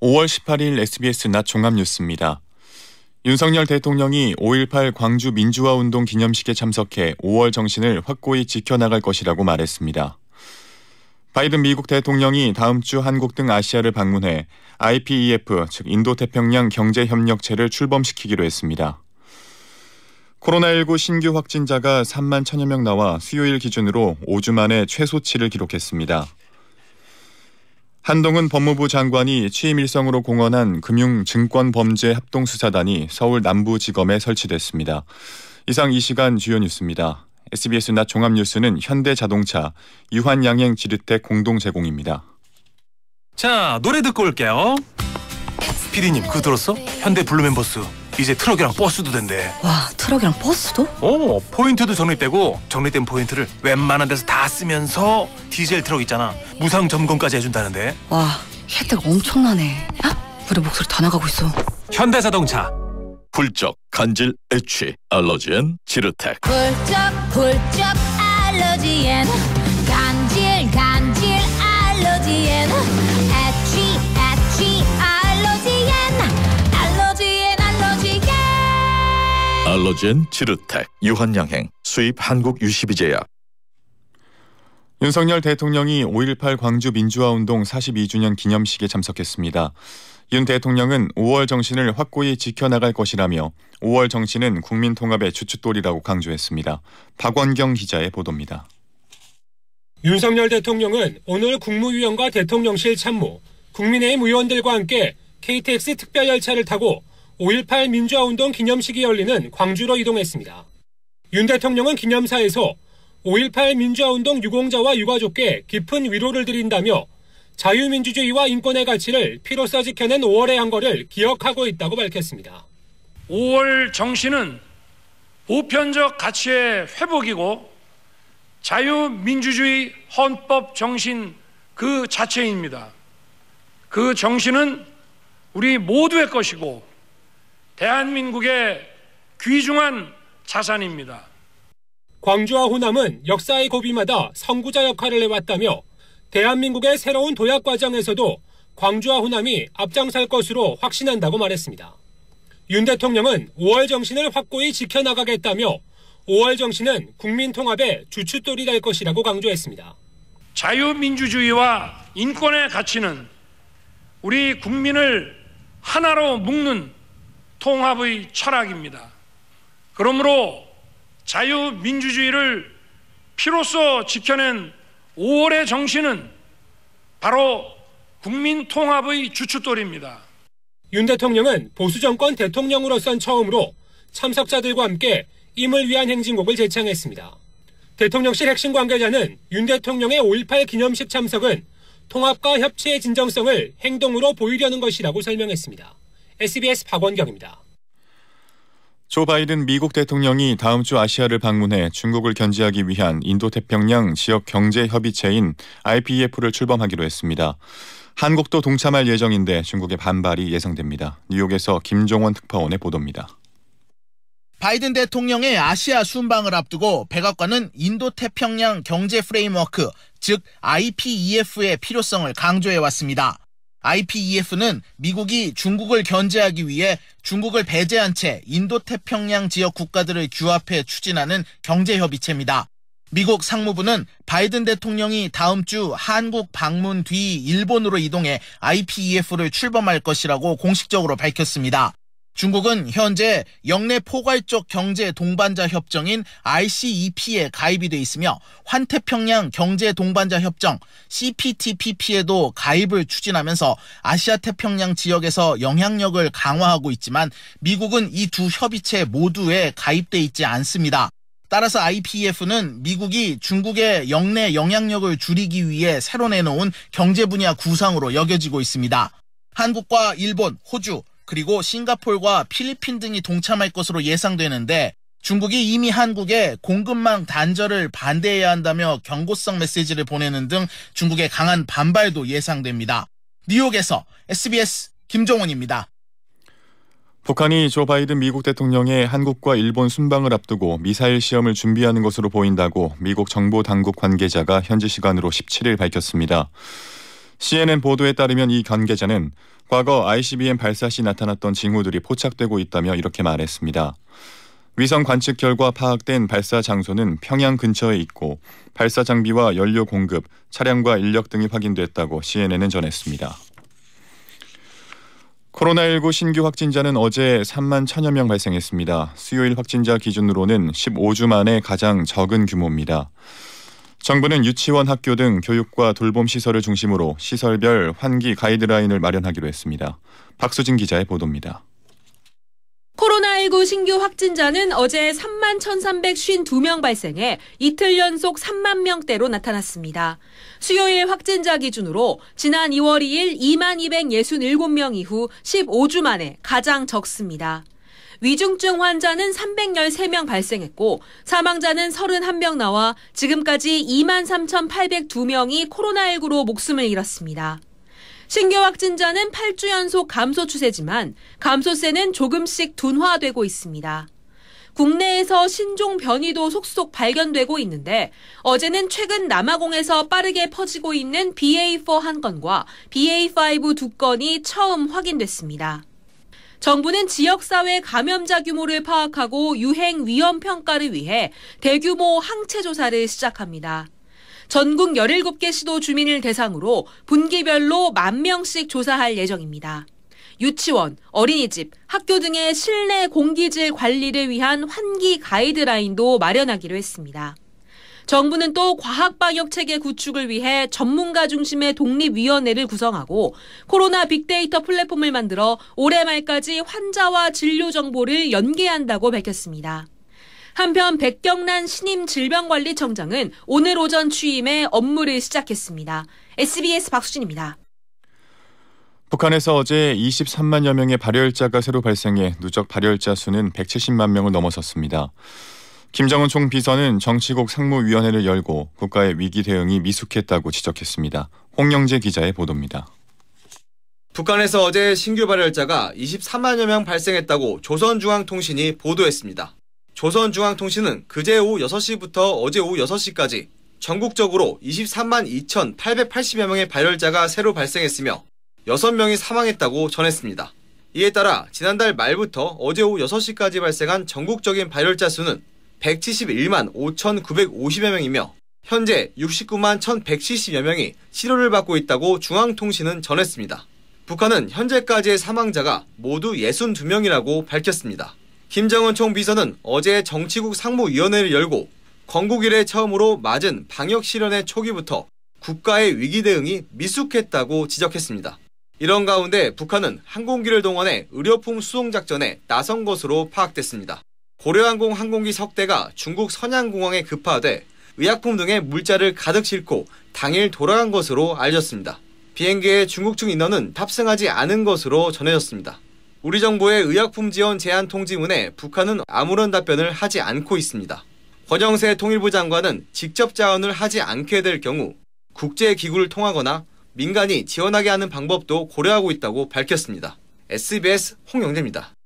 5월 18일 SBS 낮 종합뉴스입니다. 윤석열 대통령이 5.18 광주 민주화 운동 기념식에 참석해 5월 정신을 확고히 지켜나갈 것이라고 말했습니다. 바이든 미국 대통령이 다음 주 한국 등 아시아를 방문해 IPEF, 즉 인도태평양 경제협력체를 출범시키기로 했습니다. 코로나19 신규 확진자가 3만 천여 명 나와 수요일 기준으로 5주 만에 최소치를 기록했습니다. 한동훈 법무부 장관이 취임 일성으로 공언한 금융증권범죄 합동수사단이 서울 남부지검에 설치됐습니다. 이상 이 시간 주요 뉴스입니다. SBS 낮 종합뉴스는 현대자동차, 유한양행 지르텍 공동 제공입니다. 자 노래 듣고 올게요. 피디님 그거 들었어? 현대 블루멤버스 이제 트럭이랑 버스도 된대. 와 트럭이랑 버스도? 어 포인트도 적립되고 적립된 포인트를 웬만한 데서 다 쓰면서 디젤 트럭 있잖아 무상 점검까지 해준다는데. 와 혜택 엄청나네 야 우리 목소리 다 나가고 있어 현대자동차. 훌쩍 간질 애취 알러지엔 지르텍 훌쩍 훌쩍 알러지엔 간질 간질 알러지엔 지르텍 유한양행 수입 한국 유시비제약 윤석열 대통령이 5.18 광주 민주화운동 42주년 기념식에 참석했습니다. 윤 대통령은 5월 정신을 확고히 지켜나갈 것이라며 5월 정신은 국민 통합의 주춧돌이라고 강조했습니다. 박원경 기자의 보도입니다. 윤석열 대통령은 오늘 국무위원과 대통령실 참모, 국민의힘 의원들과 함께 KTX 특별 열차를 타고 5.18 민주화운동 기념식이 열리는 광주로 이동했습니다. 윤 대통령은 기념사에서 5.18 민주화운동 유공자와 유가족께 깊은 위로를 드린다며 자유민주주의와 인권의 가치를 피로써 지켜낸 5월의 한거를 기억하고 있다고 밝혔습니다. 5월 정신은 보편적 가치의 회복이고 자유민주주의 헌법 정신 그 자체입니다. 그 정신은 우리 모두의 것이고 대한민국의 귀중한 자산입니다. 광주와 호남은 역사의 고비마다 선구자 역할을 해왔다며 대한민국의 새로운 도약 과정에서도 광주와 호남이 앞장설 것으로 확신한다고 말했습니다. 윤 대통령은 5월 정신을 확고히 지켜나가겠다며 5월 정신은 국민 통합의 주춧돌이 될 것이라고 강조했습니다. 자유민주주의와 인권의 가치는 우리 국민을 하나로 묶는 통합의 철학입니다. 그러므로 자유민주주의를 피로써 지켜낸 5월의 정신은 바로 국민 통합의 주춧돌입니다. 윤 대통령은 보수 정권 대통령으로선 처음으로 참석자들과 함께 임을 위한 행진곡을 제창했습니다. 대통령실 핵심 관계자는 윤 대통령의 5.18 기념식 참석은 통합과 협치의 진정성을 행동으로 보이려는 것이라고 설명했습니다. SBS 박원경입니다. 조 바이든 미국 대통령이 다음 주 아시아를 방문해 중국을 견제하기 위한 인도태평양 지역 경제 협의체인 IPEF를 출범하기로 했습니다. 한국도 동참할 예정인데 중국의 반발이 예상됩니다. 뉴욕에서 김종원 특파원의 보도입니다. 바이든 대통령의 아시아 순방을 앞두고 백악관은 인도 태평양 경제 framework, 즉 IPEF의 필요성을 강조해 왔습니다. IPEF는 미국이 중국을 견제하기 위해 중국을 배제한 채 인도 태평양 지역 국가들을 규합해 추진하는 경제 협의체입니다. 미국 상무부는 바이든 대통령이 다음 주 한국 방문 뒤 일본으로 이동해 IPEF를 출범할 것이라고 공식적으로 밝혔습니다. 중국은 현재 영내 포괄적 경제 동반자 협정인 RCEP에 가입이 돼 있으며 환태평양 경제 동반자 협정 CPTPP에도 가입을 추진하면서 아시아 태평양 지역에서 영향력을 강화하고 있지만 미국은 이 두 협의체 모두에 가입돼 있지 않습니다. 따라서 IPEF는 미국이 중국의 영내 영향력을 줄이기 위해 새로 내놓은 경제 분야 구상으로 여겨지고 있습니다. 한국과 일본, 호주, 그리고 싱가폴과 필리핀 등이 동참할 것으로 예상되는데 중국이 이미 한국에 공급망 단절을 반대해야 한다며 경고성 메시지를 보내는 등 중국의 강한 반발도 예상됩니다. 뉴욕에서 SBS 김종원입니다. 북한이 조 바이든 미국 대통령의 한국과 일본 순방을 앞두고 미사일 시험을 준비하는 것으로 보인다고 미국 정보 당국 관계자가 현지 시간으로 17일 밝혔습니다. CNN 보도에 따르면 이 관계자는 과거 ICBM 발사 시 나타났던 징후들이 포착되고 있다며 이렇게 말했습니다. 위성 관측 결과 파악된 발사 장소는 평양 근처에 있고 발사 장비와 연료 공급, 차량과 인력 등이 확인됐다고 CNN은 전했습니다. 코로나19 신규 확진자는 어제 3만 천여 명 발생했습니다. 수요일 확진자 기준으로는 15주 만에 가장 적은 규모입니다. 정부는 유치원, 학교 등 교육과 돌봄 시설을 중심으로 시설별 환기 가이드라인을 마련하기로 했습니다. 박수진 기자의 보도입니다. 코로나19 신규 확진자는 어제 3만 1,352명 발생해 이틀 연속 3만 명대로 나타났습니다. 수요일 확진자 기준으로 지난 2월 2일 2만 267명 이후 15주 만에 가장 적습니다. 위중증 환자는 313명 발생했고 사망자는 31명 나와 지금까지 2만 3,802명이 코로나19로 목숨을 잃었습니다. 신규 확진자는 8주 연속 감소 추세지만 감소세는 조금씩 둔화되고 있습니다. 국내에서 신종 변이도 속속 발견되고 있는데 어제는 최근 남아공에서 빠르게 퍼지고 있는 BA4 한 건과 BA5 두 건이 처음 확인됐습니다. 정부는 지역사회 감염자 규모를 파악하고 유행 위험 평가를 위해 대규모 항체 조사를 시작합니다. 전국 17개 시도 주민을 대상으로 분기별로 만 명씩 조사할 예정입니다. 유치원, 어린이집, 학교 등의 실내 공기질 관리를 위한 환기 가이드라인도 마련하기로 했습니다. 정부는 또 과학 방역 체계 구축을 위해 전문가 중심의 독립위원회를 구성하고 코로나 빅데이터 플랫폼을 만들어 올해 말까지 환자와 진료 정보를 연계한다고 밝혔습니다. 한편 백경란 신임 질병관리청장은 오늘 오전 취임해 업무를 시작했습니다. SBS 박수진입니다. 북한에서 어제 23만여 명의 발열자가 새로 발생해 누적 발열자 수는 170만 명을 넘어섰습니다. 김정은 총 비서는 정치국 상무위원회를 열고 국가의 위기 대응이 미숙했다고 지적했습니다. 홍영재 기자의 보도입니다. 북한에서 어제 신규 발열자가 23만여 명 발생했다고 조선중앙통신이 보도했습니다. 조선중앙통신은 그제 오후 6시부터 어제 오후 6시까지 전국적으로 23만 2,880여 명의 발열자가 새로 발생했으며 6명이 사망했다고 전했습니다. 이에 따라 지난달 말부터 어제 오후 6시까지 발생한 전국적인 발열자 수는 171만 5,950여 명이며 현재 69만 1,170여 명이 치료를 받고 있다고 중앙통신은 전했습니다. 북한은 현재까지의 사망자가 모두 62명이라고 밝혔습니다. 김정은 총비서는 어제 정치국 상무위원회를 열고 건국 이래 처음으로 맞은 방역 실현의 초기부터 국가의 위기 대응이 미숙했다고 지적했습니다. 이런 가운데 북한은 항공기를 동원해 의료품 수송 작전에 나선 것으로 파악됐습니다. 고려항공 항공기 석 대가 중국 선양공항에 급파돼 의약품 등의 물자를 가득 싣고 당일 돌아간 것으로 알려졌습니다. 비행기에 중국층 인원은 탑승하지 않은 것으로 전해졌습니다. 우리 정부의 의약품 지원 제한 통지문에 북한은 아무런 답변을 하지 않고 있습니다. 권영세 통일부 장관은 직접 자원을 하지 않게 될 경우 국제기구를 통하거나 민간이 지원하게 하는 방법도 고려하고 있다고 밝혔습니다. SBS 홍영재입니다.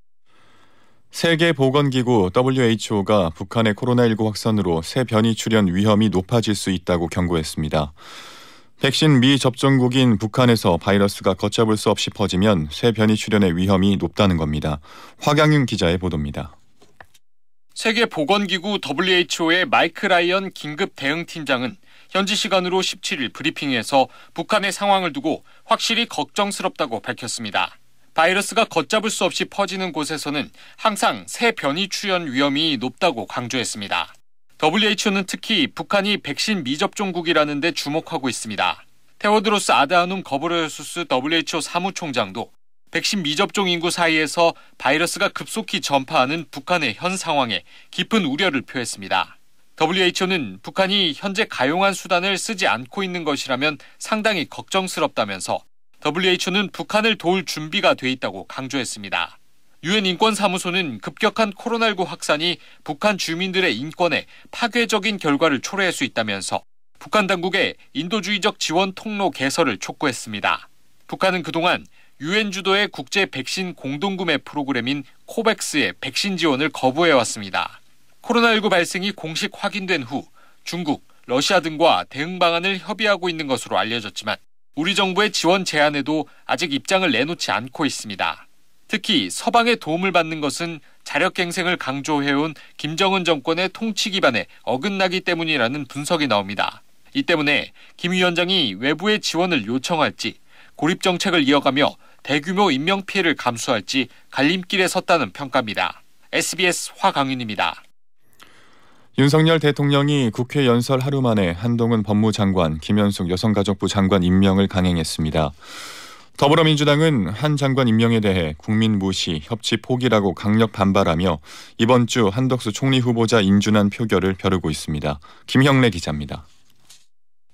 세계보건기구 WHO가 북한의 코로나19 확산으로 새 변이 출현 위험이 높아질 수 있다고 경고했습니다. 백신 미접종국인 북한에서 바이러스가 걷잡을 수 없이 퍼지면 새 변이 출현의 위험이 높다는 겁니다. 화경윤 기자의 보도입니다. 세계보건기구 WHO의 마이크 라이언 긴급 대응팀장은 현지 시간으로 17일 브리핑에서 북한의 상황을 두고 확실히 걱정스럽다고 밝혔습니다. 바이러스가 걷잡을 수 없이 퍼지는 곳에서는 항상 새 변이 출현 위험이 높다고 강조했습니다. WHO는 특히 북한이 백신 미접종국이라는 데 주목하고 있습니다. 테오드로스 아드하눔 거브레수스 WHO 사무총장도 백신 미접종 인구 사이에서 바이러스가 급속히 전파하는 북한의 현 상황에 깊은 우려를 표했습니다. WHO는 북한이 현재 가용한 수단을 쓰지 않고 있는 것이라면 상당히 걱정스럽다면서 WHO는 북한을 도울 준비가 돼 있다고 강조했습니다. 유엔 인권사무소는 급격한 코로나19 확산이 북한 주민들의 인권에 파괴적인 결과를 초래할 수 있다면서 북한 당국의 인도주의적 지원 통로 개설을 촉구했습니다. 북한은 그동안 유엔 주도의 국제 백신 공동구매 프로그램인 코백스의 백신 지원을 거부해왔습니다. 코로나19 발생이 공식 확인된 후 중국, 러시아 등과 대응 방안을 협의하고 있는 것으로 알려졌지만 우리 정부의 지원 제안에도 아직 입장을 내놓지 않고 있습니다. 특히 서방의 도움을 받는 것은 자력갱생을 강조해온 김정은 정권의 통치 기반에 어긋나기 때문이라는 분석이 나옵니다. 이 때문에 김 위원장이 외부의 지원을 요청할지 고립 정책을 이어가며 대규모 인명 피해를 감수할지 갈림길에 섰다는 평가입니다. SBS 화강윤입니다. 윤석열 대통령이 국회 연설 하루 만에 한동훈 법무장관, 김현숙 여성가족부 장관 임명을 강행했습니다. 더불어민주당은 한 장관 임명에 대해 국민 무시, 협치 포기라고 강력 반발하며 이번 주 한덕수 총리 후보자 인준안 표결을 벼르고 있습니다. 김형래 기자입니다.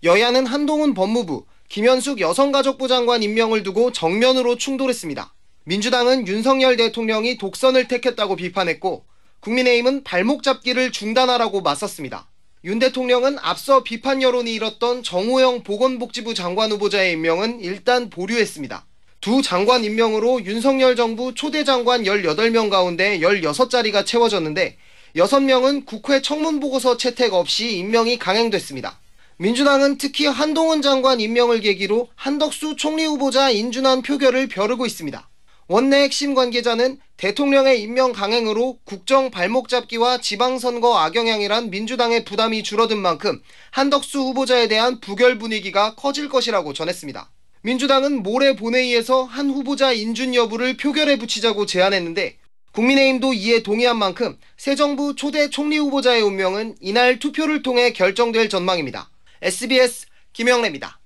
여야는 한동훈 법무부, 김현숙 여성가족부 장관 임명을 두고 정면으로 충돌했습니다. 민주당은 윤석열 대통령이 독선을 택했다고 비판했고 국민의힘은 발목 잡기를 중단하라고 맞섰습니다. 윤 대통령은 앞서 비판 여론이 일었던 정호영 보건복지부 장관 후보자의 임명은 일단 보류했습니다. 두 장관 임명으로 윤석열 정부 초대 장관 18명 가운데 16자리가 채워졌는데 6명은 국회 청문보고서 채택 없이 임명이 강행됐습니다. 민주당은 특히 한동훈 장관 임명을 계기로 한덕수 총리 후보자 인준안 표결을 벼르고 있습니다. 원내 핵심 관계자는 대통령의 임명 강행으로 국정 발목 잡기와 지방선거 악영향이란 민주당의 부담이 줄어든 만큼 한덕수 후보자에 대한 부결 분위기가 커질 것이라고 전했습니다. 민주당은 모레 본회의에서 한 후보자 인준 여부를 표결에 붙이자고 제안했는데 국민의힘도 이에 동의한 만큼 새 정부 초대 총리 후보자의 운명은 이날 투표를 통해 결정될 전망입니다. SBS 김영래입니다.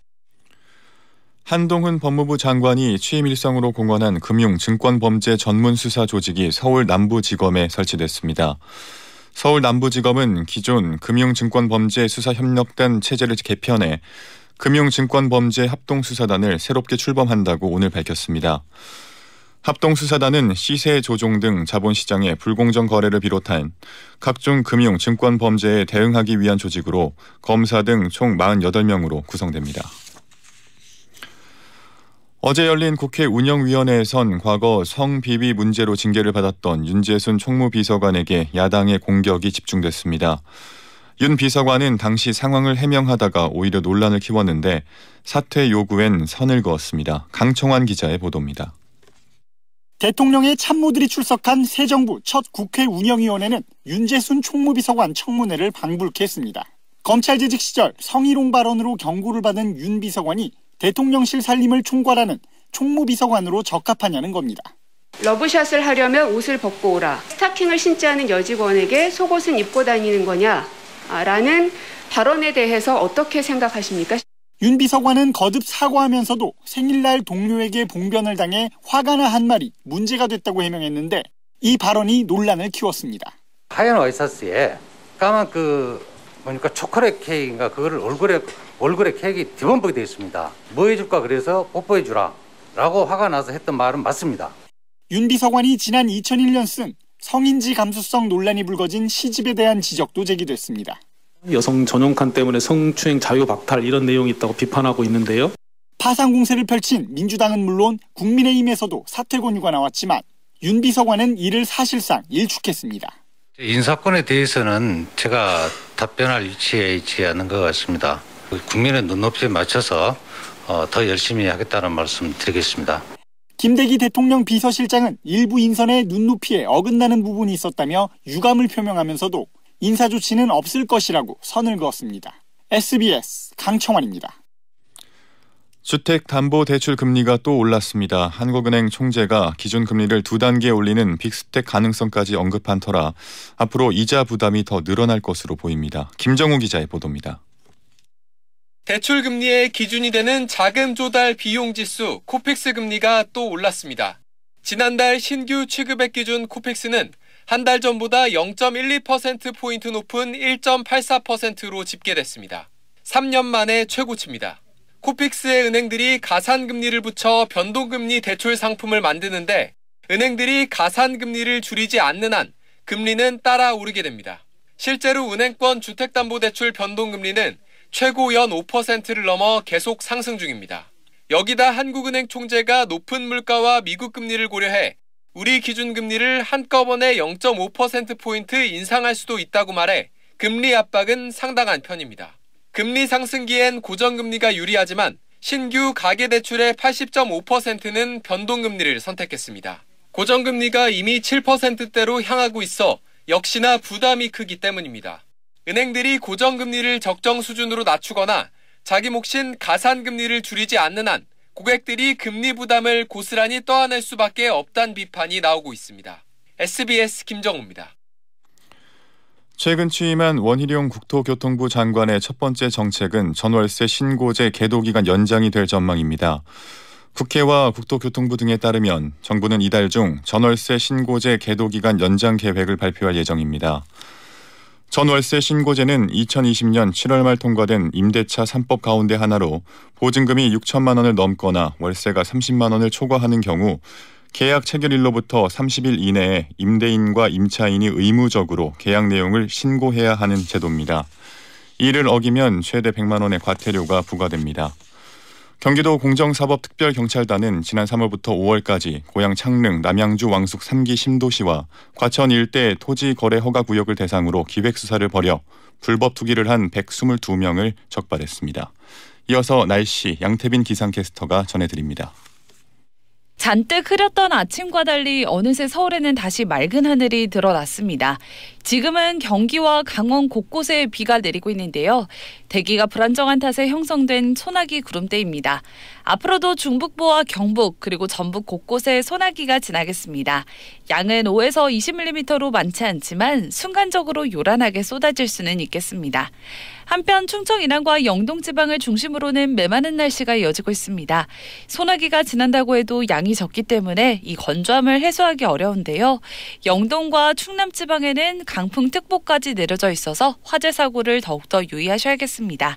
한동훈 법무부 장관이 취임 일성으로 공언한 금융증권범죄 전문수사 조직이 서울 남부지검에 설치됐습니다. 서울 남부지검은 기존 금융증권범죄 수사협력단 체제를 개편해 금융증권범죄 합동수사단을 새롭게 출범한다고 오늘 밝혔습니다. 합동수사단은 시세 조종 등 자본시장의 불공정 거래를 비롯한 각종 금융 증권 범죄에 대응하기 위한 조직으로 검사 등 총 48명으로 구성됩니다. 어제 열린 국회 운영위원회에선 과거 성비비 문제로 징계를 받았던 윤재순 총무비서관에게 야당의 공격이 집중됐습니다. 윤 비서관은 당시 상황을 해명하다가 오히려 논란을 키웠는데 사퇴 요구엔 선을 그었습니다. 강청환 기자의 보도입니다. 대통령의 참모들이 출석한 새 정부 첫 국회 운영위원회는 윤재순 총무비서관 청문회를 방불케 했습니다. 검찰 재직 시절 성희롱 발언으로 경고를 받은 윤 비서관이 대통령실 살림을 총괄하는 총무비서관으로 적합하냐는 겁니다. 러브샷을 하려면 옷을 벗고 오라. 스타킹을 신지 않은 여직원에게 속옷은 입고 다니는 거냐? 라는 발언에 대해서 어떻게 생각하십니까? 윤 비서관은 거듭 사과하면서도 생일날 동료에게 봉변을 당해 화가 나 한 말이 문제가 됐다고 해명했는데 이 발언이 논란을 키웠습니다. 하얀 와이셔츠에 까만 그 보니까 초콜릿 케이크인가 그거를 얼굴에 얼굴에 케이크 뒤범벅이 되어 있습니다. 뭐 해줄까 그래서 뽀뽀해 주라 라고 화가 나서 했던 말은 맞습니다. 윤 비서관이 지난 2001년 쓴 성인지 감수성 논란이 불거진 시집에 대한 지적도 제기됐습니다. 여성 전용 칸 때문에 성추행 자유 박탈 이런 내용이 있다고 비판하고 있는데요. 파상 공세를 펼친 민주당은 물론 국민의힘에서도 사퇴 권유가 나왔지만 윤 비서관은 이를 사실상 일축했습니다. 인사권에 대해서는 제가 답변할 위치에 있지 않은 것 같습니다. 국민의 눈높이에 맞춰서 어, 더 열심히 하겠다는 말씀 드리겠습니다. 김대기 대통령 비서실장은 일부 인선의 눈높이에 어긋나는 부분이 있었다며 유감을 표명하면서도 인사 조치는 없을 것이라고 선을 그었습니다. SBS 강청완입니다. 주택담보대출 금리가 또 올랐습니다. 한국은행 총재가 기준 금리를 두 단계 올리는 빅스텝 가능성까지 언급한 터라 앞으로 이자 부담이 더 늘어날 것으로 보입니다. 김정우 기자의 보도입니다. 대출 금리의 기준이 되는 자금 조달 비용 지수 코펙스 금리가 또 올랐습니다. 지난달 신규 취급액 기준 코펙스는 한 달 전보다 0.12%포인트 높은 1.84%로 집계됐습니다. 3년 만에 최고치입니다. 코픽스의 은행들이 가산금리를 붙여 변동금리 대출 상품을 만드는데 은행들이 가산금리를 줄이지 않는 한 금리는 따라 오르게 됩니다. 실제로 은행권 주택담보대출 변동금리는 최고 연 5%를 넘어 계속 상승 중입니다. 여기다 한국은행 총재가 높은 물가와 미국 금리를 고려해 우리 기준 금리를 한꺼번에 0.5%포인트 인상할 수도 있다고 말해 금리 압박은 상당한 편입니다. 금리 상승기엔 고정금리가 유리하지만 신규 가계대출의 80.5%는 변동금리를 선택했습니다. 고정금리가 이미 7%대로 향하고 있어 역시나 부담이 크기 때문입니다. 은행들이 고정금리를 적정 수준으로 낮추거나 자기 몫인 가산금리를 줄이지 않는 한 고객들이 금리 부담을 고스란히 떠안을 수밖에 없다는 비판이 나오고 있습니다. SBS 김정우입니다. 최근 취임한 원희룡 국토교통부 장관의 첫 번째 정책은 전월세 신고제 계도 기간 연장이 될 전망입니다. 국회와 국토교통부 등에 따르면 정부는 이달 중 전월세 신고제 계도 기간 연장 계획을 발표할 예정입니다. 전월세 신고제는 2020년 7월 말 통과된 임대차 3법 가운데 하나로 보증금이 6천만 원을 넘거나 월세가 30만 원을 초과하는 경우 계약 체결일로부터 30일 이내에 임대인과 임차인이 의무적으로 계약 내용을 신고해야 하는 제도입니다. 이를 어기면 최대 100만 원의 과태료가 부과됩니다. 경기도 공정사법특별경찰단은 지난 3월부터 5월까지 고양 창릉, 남양주 왕숙 3기 심도시와 과천 일대 토지 거래 허가 구역을 대상으로 기획 수사를 벌여 불법 투기를 한 122명을 적발했습니다. 이어서 날씨 양태빈 기상캐스터가 전해드립니다. 잔뜩 흐렸던 아침과 달리 어느새 서울에는 다시 맑은 하늘이 드러났습니다. 지금은 경기와 강원 곳곳에 비가 내리고 있는데요. 대기가 불안정한 탓에 형성된 소나기 구름대입니다. 앞으로도 중북부와 경북 그리고 전북 곳곳에 소나기가 지나겠습니다. 양은 5에서 20mm로 많지 않지만 순간적으로 요란하게 쏟아질 수는 있겠습니다. 한편 충청 인안과 영동 지방을 중심으로는 메마른 날씨가 이어지고 있습니다. 소나기가 지난다고 해도 양이 적기 때문에 이 건조함을 해소하기 어려운데요. 영동과 충남 지방에는 강풍특보까지 내려져 있어서 화재 사고를 더욱더 유의하셔야겠습니다.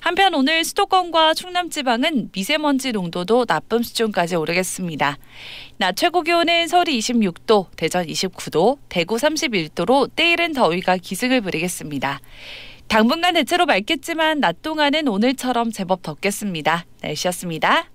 한편 오늘 수도권과 충남 지방은 미세먼지 농도도 나쁨 수준까지 오르겠습니다. 낮 최고 기온은 서울이 26도, 대전 29도, 대구 31도로 때이른 더위가 기승을 부리겠습니다. 당분간 대체로 맑겠지만 낮 동안은 오늘처럼 제법 덥겠습니다. 날씨였습니다.